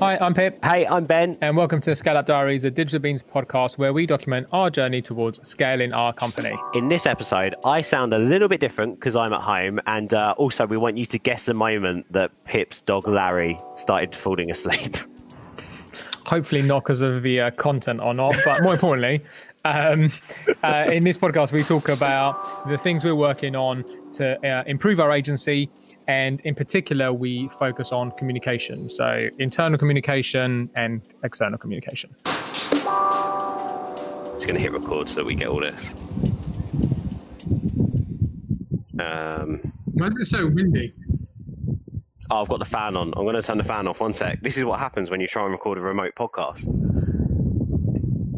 Hi, I'm Pip. Hey, I'm Ben. And welcome to Scale Up Diaries, a Digital Beans podcast where we document our journey towards scaling our company. In this episode, I sound a little bit different because I'm at home. And uh, also, we want you to guess the moment that Pip's dog Larry started falling asleep. Hopefully, not because of the uh, content or not, but more importantly, um, uh, in this podcast, we talk about the things we're working on to uh, improve our agency and in particular, we focus on communication. So, internal communication and external communication. Just going to hit record so we get all this. Um, Why is it so windy? Oh, I've got the fan on. I'm going to turn the fan off. One sec. This is what happens when you try and record a remote podcast.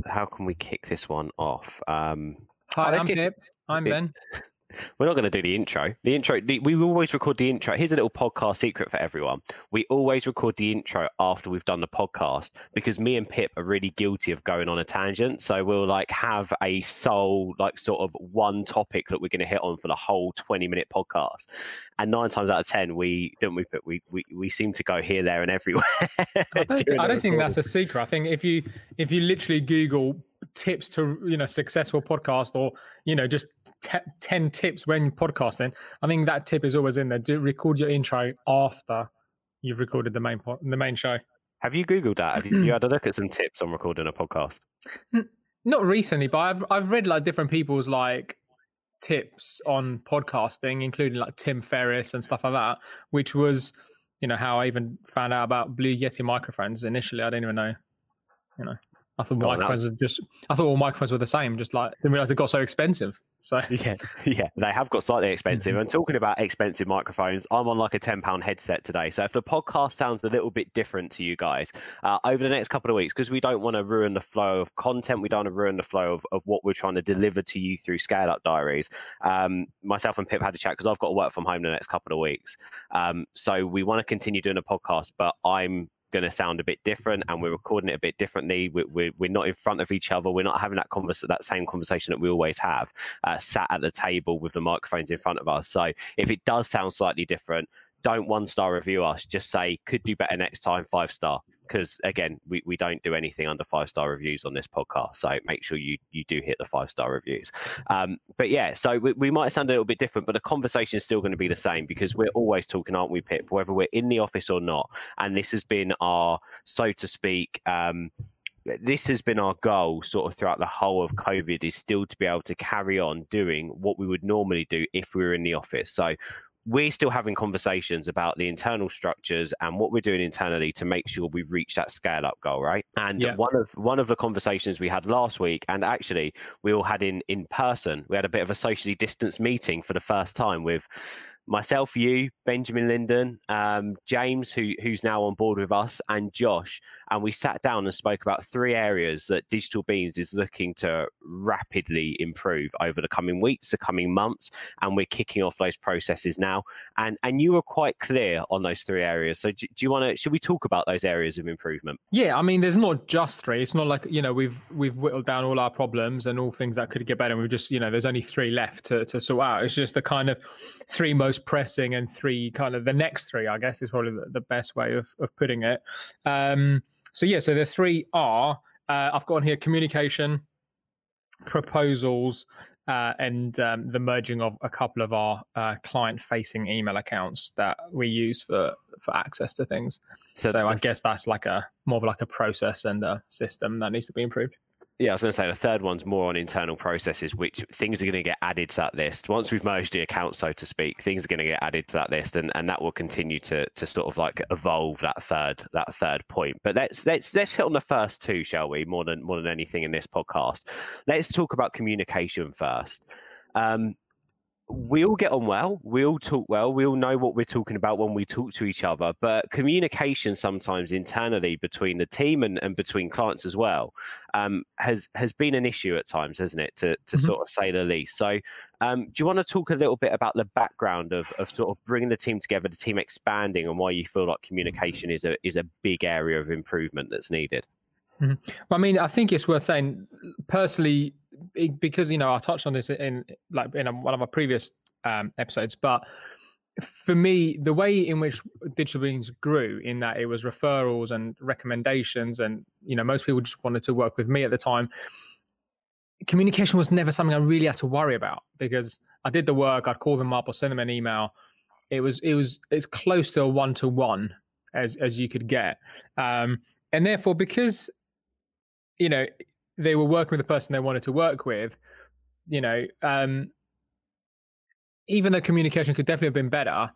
How can we kick this one off? Um, Hi, oh, I'm get... Pip. I'm Ben. We're not going to do the intro. The intro, the, we always record the intro. Here's a little podcast secret for everyone. We always record the intro after we've done the podcast because me and Pip are really guilty of going on a tangent. So we'll like have a sole, like sort of one topic that we're going to hit on for the whole 20 minute podcast. And nine times out of 10, we don't we put, we, we, we seem to go here, there, and everywhere. I don't, I don't think that's a secret. I think if you, if you literally Google tips to you know successful podcast or you know just t- 10 tips when podcasting. I think that tip is always in there. Do record your intro after you've recorded the main po- the main show. Have you googled that? Have you, you had a look at some tips on recording a podcast? Not recently but i've i've read like different people's like tips on podcasting including like tim ferriss and stuff like that which was you know how i even found out about blue yeti microphones initially. I didn't even know you know I thought oh, microphones was... just. I thought all microphones were the same. Just like didn't realize they got so expensive. So yeah, yeah, they have got slightly expensive. and talking about expensive microphones, I'm on like a ten pound headset today. So if the podcast sounds a little bit different to you guys uh, over the next couple of weeks, because we don't want to ruin the flow of content, we don't want to ruin the flow of, of what we're trying to deliver to you through Scale Up Diaries. Um, myself and Pip had a chat because I've got to work from home the next couple of weeks. Um, so we want to continue doing a podcast, but I'm going to sound a bit different and we're recording it a bit differently. We're, we're, we're, not in front of each other. We're not having that converse, that same conversation that we always have, uh, sat at the table with the microphones in front of us. So if it does sound slightly different, don't one star review us. Just say could do better next time, five star. Because again, we, we don't do anything under five star reviews on this podcast. So make sure you you do hit the five star reviews. Um, but yeah, so we, we might sound a little bit different, but the conversation is still going to be the same because we're always talking, aren't we, Pip? Whether we're in the office or not. And this has been our, so to speak, um, this has been our goal sort of throughout the whole of COVID is still to be able to carry on doing what we would normally do if we were in the office. So we're still having conversations about the internal structures and what we're doing internally to make sure we reach that scale up goal right and yeah. one of one of the conversations we had last week and actually we all had in in person we had a bit of a socially distanced meeting for the first time with myself, you, Benjamin Linden, um, James, who who's now on board with us, and Josh, and we sat down and spoke about three areas that Digital Beans is looking to rapidly improve over the coming weeks, the coming months, and we're kicking off those processes now. And and you were quite clear on those three areas. So do, do you want to? Should we talk about those areas of improvement? Yeah, I mean, there's not just three. It's not like you know we've we've whittled down all our problems and all things that could get better. And we've just you know there's only three left to to sort out. It's just the kind of three most most pressing and three kind of the next three, I guess, is probably the, the best way of, of putting it. Um, so, yeah, so the three are uh, I've got on here communication, proposals, uh, and um, the merging of a couple of our uh, client-facing email accounts that we use for for access to things. So, so I guess that's like a more of like a process and a system that needs to be improved. Yeah, I was going to say the third one's more on internal processes, which things are going to get added to that list. Once we've merged the account, so to speak, things are going to get added to that list, and, and that will continue to to sort of like evolve that third that third point. But let's let's let's hit on the first two, shall we? More than more than anything in this podcast, let's talk about communication first. Um, we all get on well. We all talk well. We all know what we're talking about when we talk to each other. But communication sometimes internally between the team and, and between clients as well um, has has been an issue at times, hasn't it? To to mm-hmm. sort of say the least. So, um, do you want to talk a little bit about the background of, of sort of bringing the team together, the team expanding, and why you feel like communication is a is a big area of improvement that's needed? Mm-hmm. Well, I mean, I think it's worth saying personally because you know I touched on this in like in one of our previous um, episodes, but for me, the way in which digital beans grew in that it was referrals and recommendations, and you know most people just wanted to work with me at the time. Communication was never something I really had to worry about because I did the work. I'd call them up or send them an email. It was it was as close to a one to one as as you could get, um, and therefore because you know they were working with the person they wanted to work with, you know, um, even though communication could definitely have been better,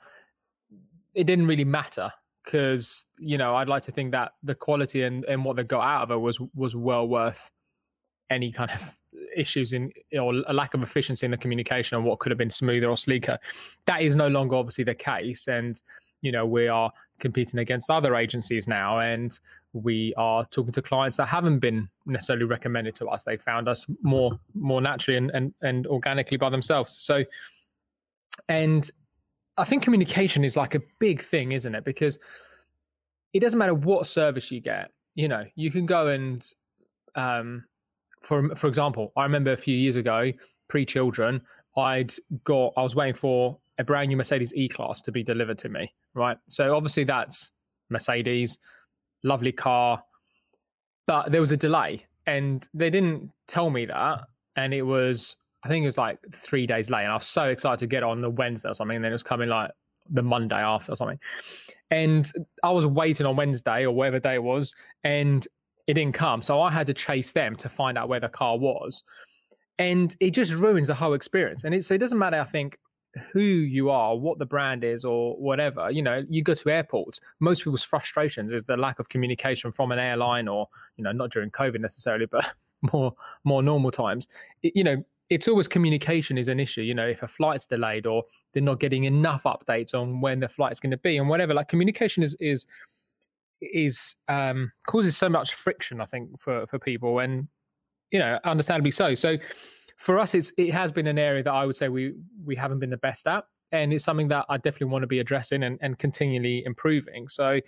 it didn't really matter because you know I'd like to think that the quality and, and what they got out of it was was well worth any kind of issues in or a lack of efficiency in the communication and what could have been smoother or sleeker. That is no longer obviously the case, and you know we are competing against other agencies now, and we are talking to clients that haven't been necessarily recommended to us. They found us more more naturally and and, and organically by themselves. So, and I think communication is like a big thing, isn't it? Because it doesn't matter what service you get. You know, you can go and, um, for for example, I remember a few years ago, pre-children, I'd got I was waiting for a brand new Mercedes E-Class to be delivered to me. Right, so obviously that's Mercedes, lovely car, but there was a delay, and they didn't tell me that, and it was I think it was like three days late, and I was so excited to get on the Wednesday or something. And then it was coming like the Monday after or something. And I was waiting on Wednesday or whatever day it was, and it didn't come. So I had to chase them to find out where the car was. And it just ruins the whole experience. And it, so it doesn't matter, I think, who you are, what the brand is, or whatever. You know, you go to airports. Most people's frustrations is the lack of communication from an airline, or you know, not during COVID necessarily, but more more normal times. It, you know, it's always communication is an issue. You know, if a flight's delayed or they're not getting enough updates on when the flight's going to be and whatever, like communication is is is um causes so much friction, I think, for for people, and you know, understandably so. So for us, it's it has been an area that I would say we we haven't been the best at, and it's something that I definitely want to be addressing and, and continually improving. So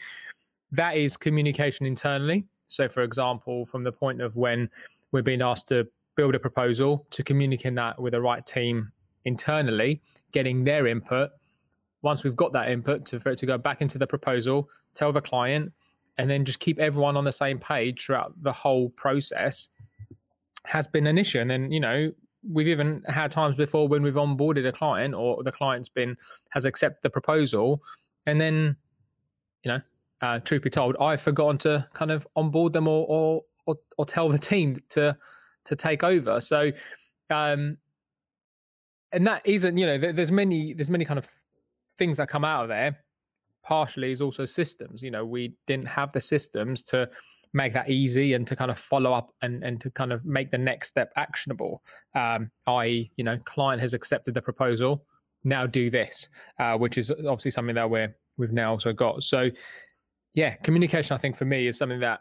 that is communication internally. So, for example, from the point of when we're being asked to build a proposal, to communicate that with the right team internally, getting their input. Once we've got that input, to, for it to go back into the proposal, tell the client, and then just keep everyone on the same page throughout the whole process has been an issue. And then, you know, we've even had times before when we've onboarded a client or the client's been has accepted the proposal, and then, you know, uh, truth be told, I've forgotten to kind of onboard them or or or, or tell the team to to take over. So, um, and that isn't you know there's many there's many kind of things that come out of there. Partially is also systems. You know, we didn't have the systems to make that easy and to kind of follow up and, and to kind of make the next step actionable. Um, i.e., you know, client has accepted the proposal. Now do this, uh, which is obviously something that we're we've now also got. So, yeah, communication. I think for me is something that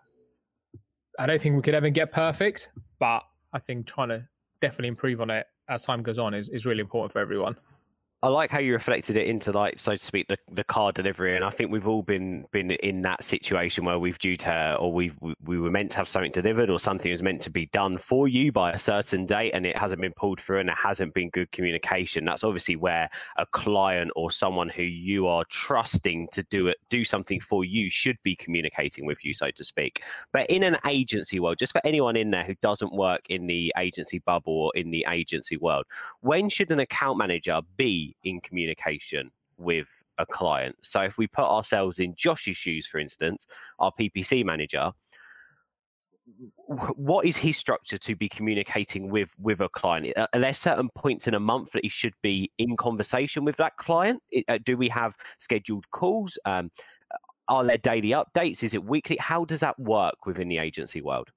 I don't think we could ever get perfect, but I think trying to definitely improve on it as time goes on is, is really important for everyone. I like how you reflected it into like so to speak the, the car delivery and I think we've all been been in that situation where we've due to or we we were meant to have something delivered or something was meant to be done for you by a certain date and it hasn't been pulled through and it hasn't been good communication. That's obviously where a client or someone who you are trusting to do it do something for you should be communicating with you so to speak. But in an agency world just for anyone in there who doesn't work in the agency bubble or in the agency world when should an account manager be in communication with a client. So if we put ourselves in Josh's shoes, for instance, our PPC manager, what is his structure to be communicating with with a client? Are there certain points in a month that he should be in conversation with that client? Uh, do we have scheduled calls? Um, are there daily updates? Is it weekly? How does that work within the agency world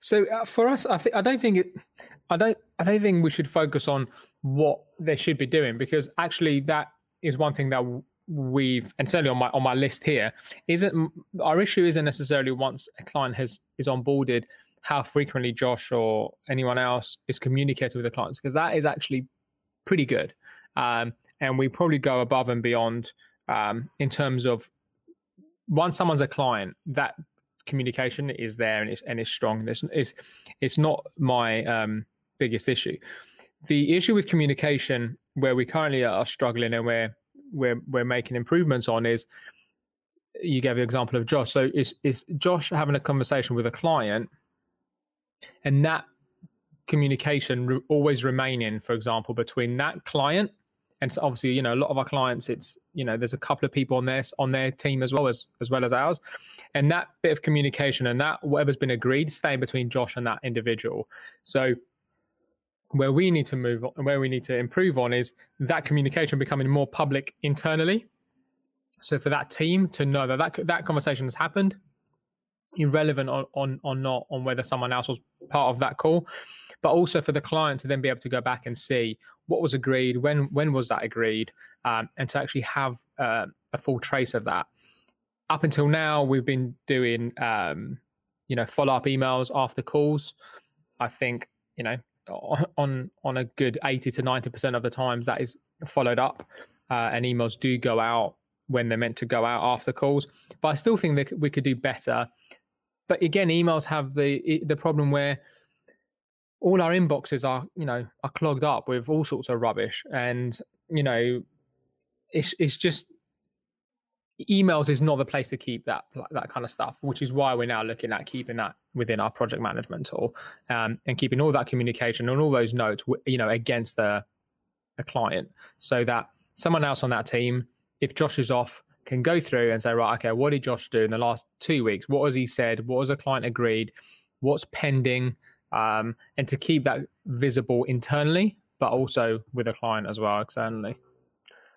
so uh, for us, I think I don't think it. I don't. I don't think we should focus on what they should be doing because actually that is one thing that we've and certainly on my on my list here isn't our issue isn't necessarily once a client has is onboarded how frequently Josh or anyone else is communicating with the clients because that is actually pretty good um, and we probably go above and beyond um, in terms of once someone's a client that communication is there and it's and it's strong. It's it's, it's not my um, biggest issue. The issue with communication, where we currently are struggling and where we're we're making improvements on, is you gave the example of Josh. So is is Josh having a conversation with a client, and that communication re- always remaining, for example, between that client and so obviously, you know, a lot of our clients, it's you know, there's a couple of people on their on their team as well as as well as ours, and that bit of communication and that whatever's been agreed, stay between Josh and that individual. So where we need to move on, where we need to improve on is that communication becoming more public internally so for that team to know that that, that conversation has happened, irrelevant on, on on not on whether someone else was part of that call, but also for the client to then be able to go back and see what was agreed, when when was that agreed, um, and to actually have uh, a full trace of that. Up until now, we've been doing um, you know follow up emails after calls. I think you know on on a good eighty to ninety percent of the times that is followed up, uh, and emails do go out when they're meant to go out after calls. But I still think that we could do better. But again, emails have the the problem where all our inboxes are you know are clogged up with all sorts of rubbish, and you know it's it's just emails is not the place to keep that that kind of stuff, which is why we're now looking at keeping that within our project management tool um, and keeping all that communication and all those notes, you know, against the a client, so that someone else on that team if Josh is off, can go through and say, right, okay, what did Josh do in the last two weeks? What has he said? What has a client agreed? What's pending? Um, and to keep that visible internally, but also with a client as well externally.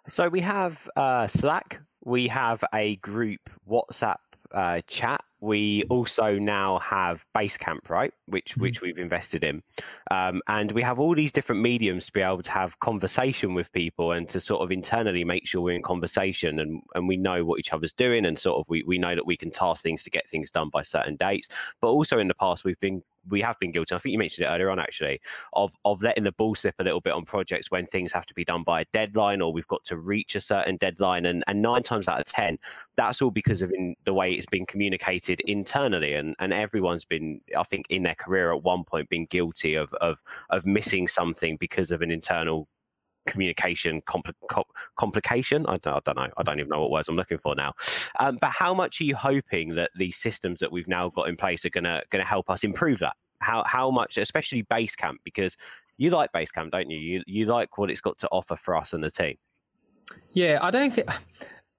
So we have uh, Slack, we have a group WhatsApp uh, chat we also now have Basecamp, right? Which mm-hmm. which we've invested in, um, and we have all these different mediums to be able to have conversation with people and to sort of internally make sure we're in conversation and and we know what each other's doing and sort of we we know that we can task things to get things done by certain dates. But also in the past we've been we have been guilty. I think you mentioned it earlier on, actually, of of letting the ball slip a little bit on projects when things have to be done by a deadline or we've got to reach a certain deadline. And and nine times out of ten, that's all because of in the way it's been communicated internally. And and everyone's been, I think, in their career at one point, been guilty of of of missing something because of an internal communication compl- complication. I don't, I don't, know. I don't even know what words I'm looking for now. Um, but how much are you hoping that these systems that we've now got in place are gonna gonna help us improve that? How how much, especially Basecamp, because you like Basecamp, don't you? You you like what it's got to offer for us and the team. Yeah, I don't think.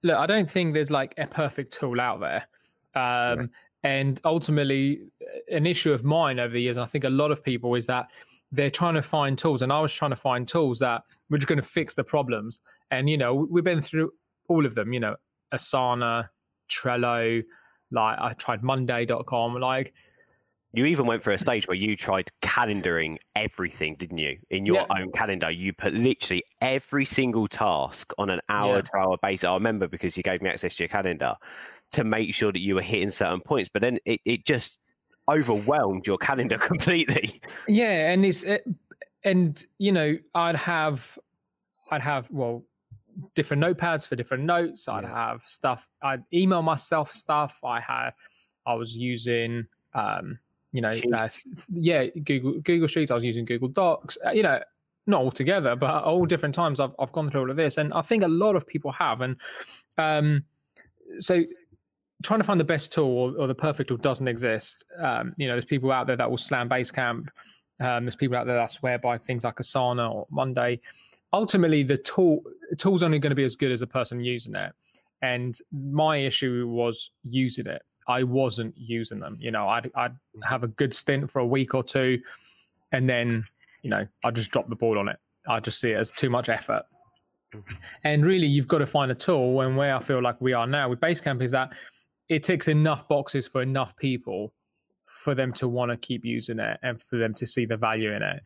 Look, I don't think there's like a perfect tool out there. Um. And ultimately, an issue of mine over the years, and I think a lot of people, is that they're trying to find tools, and I was trying to find tools that were just going to fix the problems. And you know, we've been through all of them. You know, Asana, Trello, like I tried Monday.com, like. You even went for a stage where you tried calendaring everything, didn't you? In your yeah. own calendar, you put literally every single task on an hour yeah. to hour basis. I remember because you gave me access to your calendar to make sure that you were hitting certain points. But then it, it just overwhelmed your calendar completely. Yeah, and it's it, and you know I'd have I'd have well different notepads for different notes. I'd have stuff. I'd email myself stuff. I had I was using um you know uh, yeah Google Google Sheets. I was using Google Docs. Uh, you know not all together, but all different times I've I've gone through all of this, and I think a lot of people have, and um so trying to find the best tool or, or the perfect tool doesn't exist. Um, you know, there's people out there that will slam Basecamp. Um, there's people out there that swear by things like Asana or Monday. Ultimately, the tool the tool's only going to be as good as the person using it. And my issue was using it. I wasn't using them. You know, I'd I'd have a good stint for a week or two, and then you know I just drop the ball on it. I just see it as too much effort. Mm-hmm. And really, you've got to find a tool. And where I feel like we are now with Basecamp is that it ticks enough boxes for enough people for them to want to keep using it and for them to see the value in it.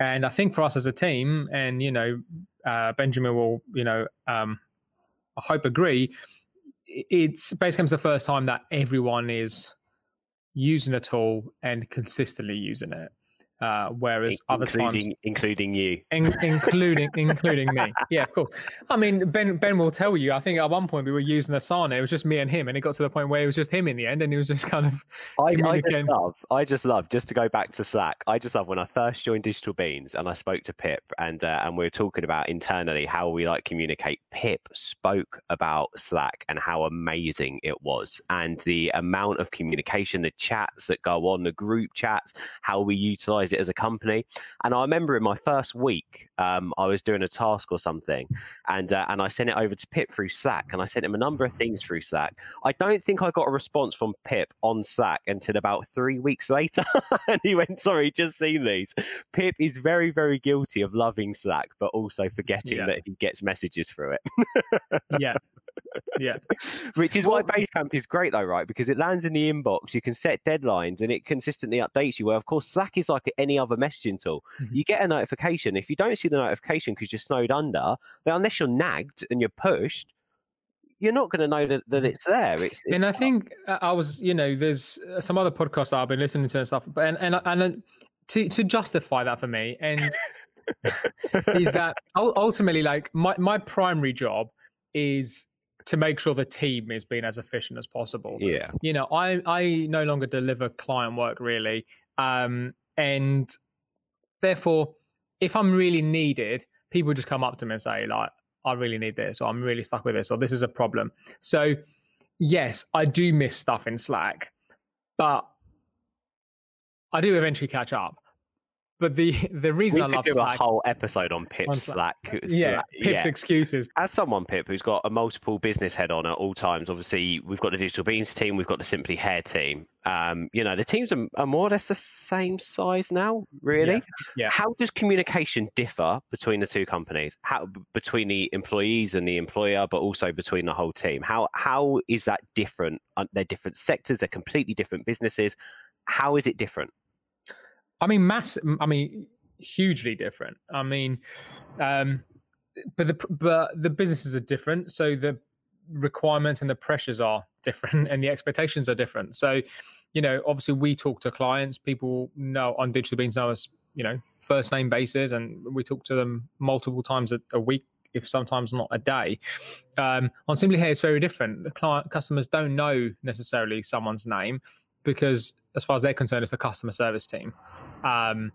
And I think for us as a team, and you know, uh, Benjamin will, you know, um, I hope agree. It's basically the first time that everyone is using a tool and consistently using it. Uh, whereas other times, including you, in, including including me, yeah, of course. I mean, Ben Ben will tell you. I think at one point we were using Asana. It was just me and him, and it got to the point where it was just him in the end, and he was just kind of. I, I just love. I just love. Just to go back to Slack, I just love when I first joined Digital Beans and I spoke to Pip, and uh, and we were talking about internally how we like communicate. Pip spoke about Slack and how amazing it was, and the amount of communication, the chats that go on, the group chats, how we utilize it as a company. And I remember in my first week, um, I was doing a task or something, and uh, and I sent it over to Pip through Slack, and I sent him a number of things through Slack. I don't think I got a response from Pip on Slack until about three weeks later, and he went, "Sorry, just seen these." Pip is very, very guilty of loving Slack, but also forgetting yeah. that he gets messages through it. yeah, yeah. Which is why Basecamp is great, though, right? Because it lands in the inbox. You can set deadlines, and it consistently updates you. Where, of course, Slack is like any other messaging tool. Mm-hmm. You get a notification. If you don't see the notification because you're snowed under, but unless you're nagged and you're pushed, you're not going to know that, that mm-hmm. it's there. It's, it's and I think uh, I was, you know, there's uh, some other podcasts that I've been listening to and stuff, but and and, and to to justify that for me and is that ultimately like my my primary job is to make sure the team is being as efficient as possible. Yeah. You know, I I no longer deliver client work really. Um and therefore if I'm really needed, people just come up to me and say like I really need this or I'm really stuck with this or this is a problem. So yes, I do miss stuff in Slack, but I do eventually catch up. But the the reason we I love do Slack, a whole episode on Pip's on Slack. Slack. Yeah, Pip's yeah. excuses. As someone, Pip, who's got a multiple business head on at all times. Obviously, we've got the Digital Beans team, we've got the Simply Hair team. Um, you know, the teams are, are, more or less the same size now. Really, yeah. yeah. How does communication differ between the two companies? How between the employees and the employer, but also between the whole team? How how is that different? They're different sectors. They're completely different businesses. How is it different? I mean, mass. I mean, hugely different. I mean, um, but the but the businesses are different, so the requirements and the pressures are different, and the expectations are different. So, you know, obviously, we talk to clients. People know on Digital Beans know us, you know, first name basis, and we talk to them multiple times a, a week if sometimes not a day. Um, on Simply Hair, it's very different. The client customers don't know necessarily someone's name because as far as they're concerned, it's the customer service team. Um,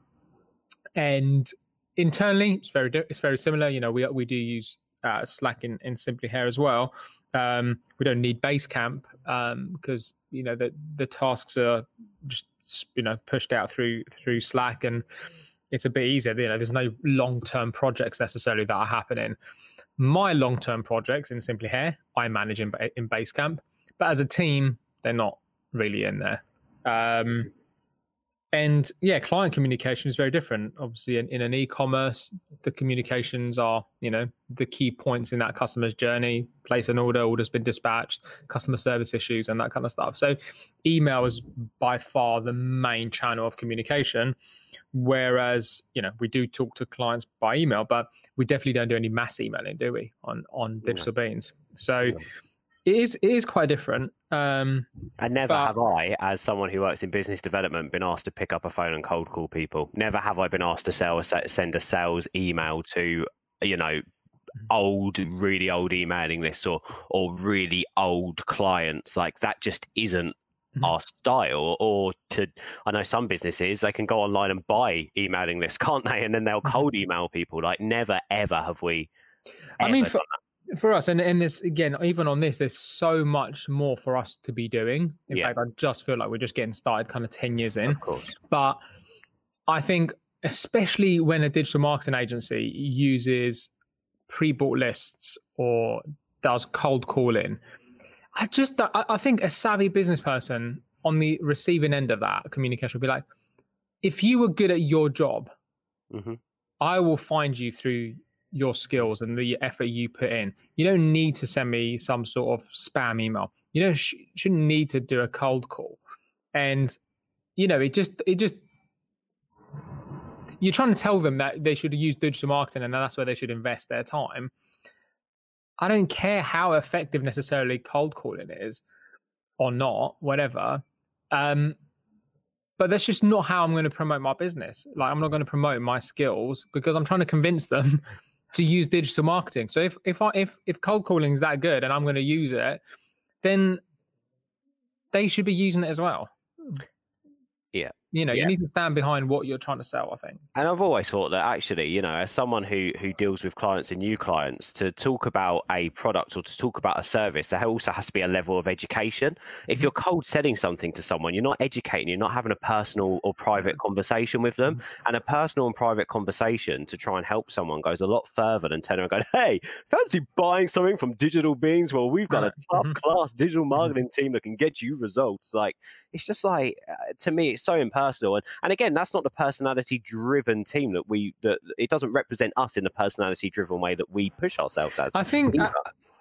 and internally, it's very it's very similar. You know, we we do use uh, Slack in, in Simply Hair as well. Um, we don't need Basecamp because um, you know the the tasks are just you know pushed out through through Slack and it's a bit easier. You know, there's no long term projects necessarily that are happening. My long term projects in Simply Hair, I manage in in Basecamp, but as a team, they're not really in there. Um, and yeah, client communication is very different. Obviously, in, in, an e-commerce, the communications are you know the key points in that customer's journey: place an order, order's been dispatched, customer service issues, and that kind of stuff. So, email is by far the main channel of communication. Whereas you know we do talk to clients by email, but we definitely don't do any mass emailing, do we? On on digital yeah. beans. So. Yeah it is it is quite different. Um, and never but... have I, as someone who works in business development, been asked to pick up a phone and cold call people. Never have I been asked to sell, a send a sales email to you know old, really old emailing lists or or really old clients. Like that just isn't mm-hmm. our style. Or to, I know some businesses they can go online and buy emailing lists, can't they? And then they'll mm-hmm. cold email people. Like never ever have we. I mean, for, for us and, and this again even on this there's so much more for us to be doing in yeah. fact i just feel like we're just getting started kind of 10 years in of course. but i think especially when a digital marketing agency uses pre-bought lists or does cold calling i just i think a savvy business person on the receiving end of that communication would be like if you were good at your job mm-hmm. i will find you through your skills and the effort you put in. You don't need to send me some sort of spam email. You don't sh- shouldn't need to do a cold call. And you know, it just it just you're trying to tell them that they should use digital marketing and that's where they should invest their time. I don't care how effective necessarily cold calling is or not, whatever. Um, but that's just not how I'm going to promote my business. Like I'm not going to promote my skills because I'm trying to convince them to use digital marketing. So if if I if if cold calling is that good and I'm going to use it, then they should be using it as well. Hmm. Yeah. You know, Yeah. you need to stand behind what you're trying to sell, I think. And I've always thought that actually, you know, as someone who who deals with clients and new clients, to talk about a product or to talk about a service, there also has to be a level of education. If you're mm-hmm. cold selling something to someone, you're not educating, you're not having a personal or private mm-hmm. conversation with them. Mm-hmm. And a personal and private conversation to try and help someone goes a lot further than turning around going, "Hey, fancy buying something from Digital Beans? Well, we've got a top class digital marketing team that can get you results." Like it's just like uh, to me, it's so impersonal. And and again, that's not the personality driven team that we that it doesn't represent us in the personality driven way that we push ourselves as. I think I.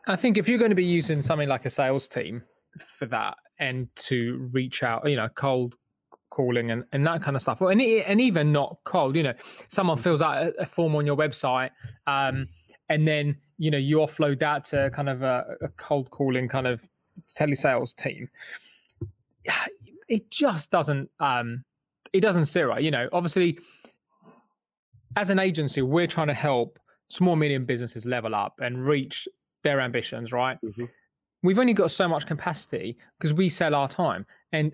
I think if you're going to be using something like a sales team for that and to reach out, you know, cold calling and, and that kind of stuff, and and even not cold, you know, someone fills out a, a form on your website, um, and then you know you offload that to kind of a, a cold calling kind of telesales team. It just doesn't um, it doesn't sit right. You know, obviously, as an agency, we're trying to help small medium businesses level up and reach their ambitions right Mhm. we've only got so much capacity because we sell our time and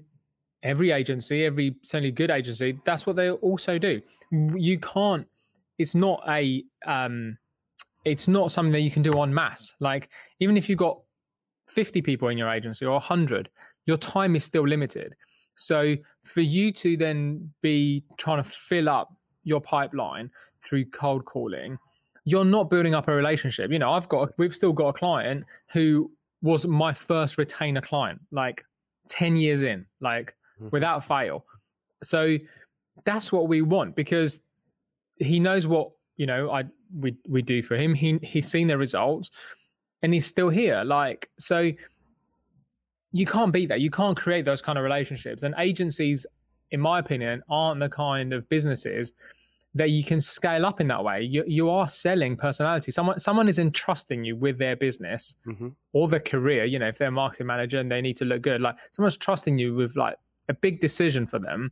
every agency every certainly good agency that's what they also do you can't it's not a um it's not something that you can do on mass like even if you've got 50 people in your agency or 100 your time is still limited so for you to then be trying to fill up your pipeline through cold calling you're not building up a relationship. You know, I've got we've still got a client who was my first retainer client, like 10 years in, like Mhm. without fail. So that's what we want because he knows what, you know, I we we do for him. He he's seen the results and he's still here. Like so you can't beat that. You can't create those kind of relationships. And agencies, in my opinion, aren't the kind of businesses that you can scale up in that way. You you are selling personality. Someone someone is entrusting you with their business Mhm. or their career. You know, if they're a marketing manager and they need to look good, like someone's trusting you with like a big decision for them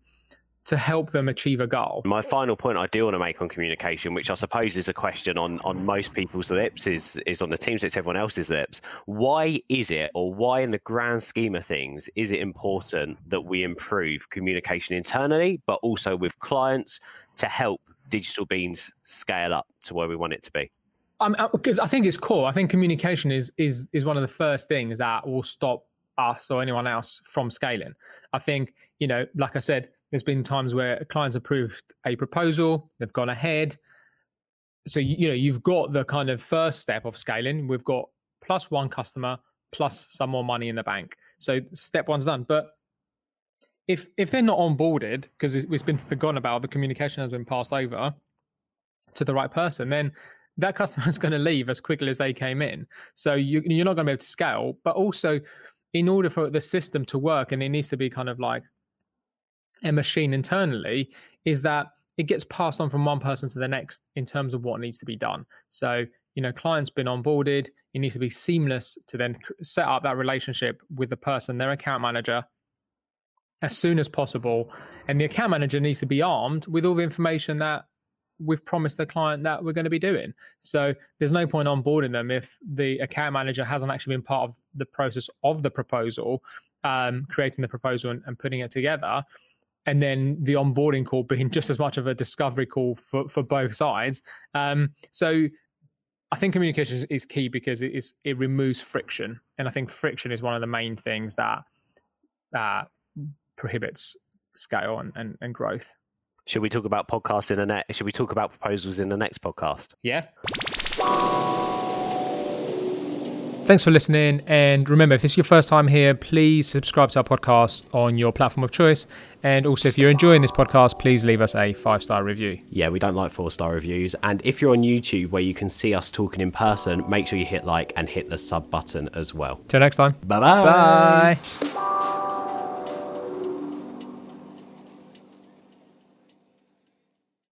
to help them achieve a goal. My final point I do want to make on communication, which I suppose is a question on, on most people's lips, is is on the teams lips, everyone else's lips. Why is it, or why in the grand scheme of things, is it important that we improve communication internally, but also with clients to help Digital Beans scale up to where we want it to be? Um, because I think it's core. I think communication is is is one of the first things that will stop us or anyone else from scaling. I think you know, like I said, there's been times where clients approved a proposal, they've gone ahead. So you, know, you've got the kind of first step of scaling. We've got plus one customer plus some more money in the bank. So step one's done. But if if they're not onboarded because it's, it's been forgotten about, the communication has been passed over to the right person, then that customer is going to leave as quickly as they came in. So you, you're not going to be able to scale. But also, in order for the system to work, and it needs to be kind of like a machine internally, is that it gets passed on from one person to the next in terms of what needs to be done. So you know, client's been onboarded. It needs to be seamless to then set up that relationship with the person, their account manager, as soon as possible. And the account manager needs to be armed with all the information that we've promised the client that we're going to be doing. So there's no point onboarding them if the account manager hasn't actually been part of the process of the proposal, um, creating the proposal and, and putting it together. And then the onboarding call being just as much of a discovery call for, for both sides. Um, so I think communication is- key because it is it removes friction, and I think friction is one of the main things that that prohibits scale and, and, and growth. Should we talk about podcasts in the next? Should we talk about proposals in the next podcast? Yeah. Thanks for listening. And remember, if this is your first time here, please subscribe to our podcast on your platform of choice. And also, if you're enjoying this podcast, please leave us a five star review. Yeah, we don't like four star reviews. And if you're on YouTube where you can see us talking in person, make sure you hit like and hit the sub button as well. Till next time. Bye-bye. Bye.